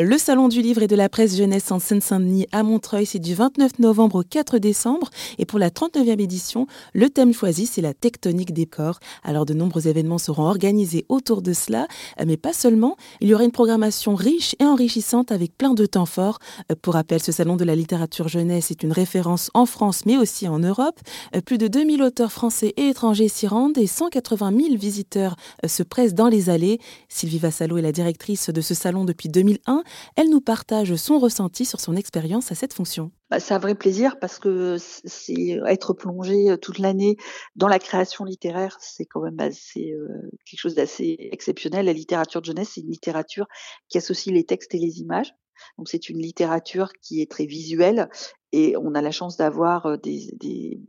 Le Salon du livre et de la presse jeunesse en Seine-Saint-Denis à Montreuil, c'est du 29 novembre au 4 décembre. Et pour la 39e édition, le thème choisi, c'est la tectonique des corps. Alors de nombreux événements seront organisés autour de cela, mais pas seulement. Il y aura une programmation riche et enrichissante avec plein de temps forts. Pour rappel, ce Salon de la littérature jeunesse est une référence en France, mais aussi en Europe. Plus de 2000 auteurs français et étrangers s'y rendent et 180 000 visiteurs se pressent dans les allées. Sylvie Vassalo est la directrice de ce salon depuis 2001. Elle nous partage son ressenti sur son expérience à cette fonction. Bah, c'est un vrai plaisir parce que c'est être plongé toute l'année dans la création littéraire, c'est quand même assez, quelque chose d'assez exceptionnel. La littérature de jeunesse, c'est une littérature qui associe les textes et les images. Donc c'est une littérature qui est très visuelle et on a la chance d'avoir des, des,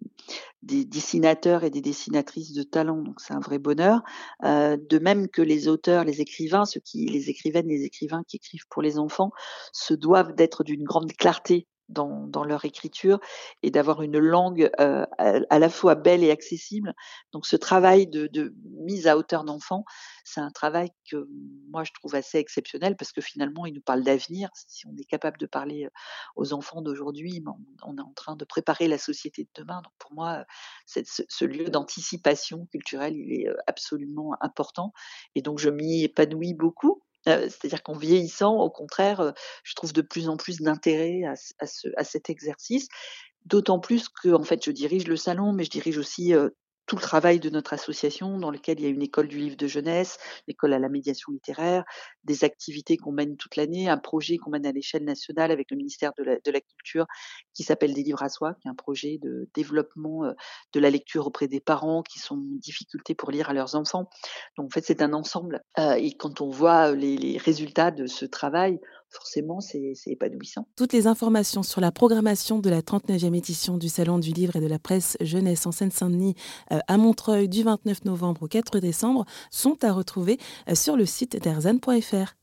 des, dessinateurs et des dessinatrices de talent, donc c'est un vrai bonheur. De même que les auteurs, les écrivains, ceux qui, les écrivaines, les écrivains qui écrivent pour les enfants, se doivent d'être d'une grande clarté dans, leur écriture et d'avoir une langue à, la fois belle et accessible. Donc ce travail de mise à hauteur d'enfants, c'est un travail que moi je trouve assez exceptionnel parce que finalement il nous parle d'avenir. Si on est capable de parler euh, aux enfants d'aujourd'hui, ben, on est en train de préparer la société de demain. Donc pour moi, ce, lieu d'anticipation culturelle, il est euh, absolument important. Et donc je m'y épanouis beaucoup c'est-à-dire qu'en vieillissant, au contraire, je trouve de plus en plus d'intérêt à, cet exercice. D'autant plus que, en fait, je dirige le salon, mais je dirige aussi tout le travail de notre association dans lequel il y a une école du livre de jeunesse, une école à la médiation littéraire, des activités qu'on mène toute l'année, un projet qu'on mène à l'échelle nationale avec le ministère de la, de la Culture qui s'appelle Des livres à soi, qui est un projet de développement euh, de la lecture auprès des parents qui sont en difficulté pour lire à leurs enfants. Donc en fait c'est un ensemble euh, et quand on voit les, les résultats de ce travail, forcément, c'est épanouissant. Toutes les informations sur la programmation de la 39e édition du Salon du Livre et de la Presse Jeunesse en Seine-Saint-Denis euh, à Montreuil du 29 novembre au 4 décembre sont à retrouver euh, sur le site d'erzan.fr.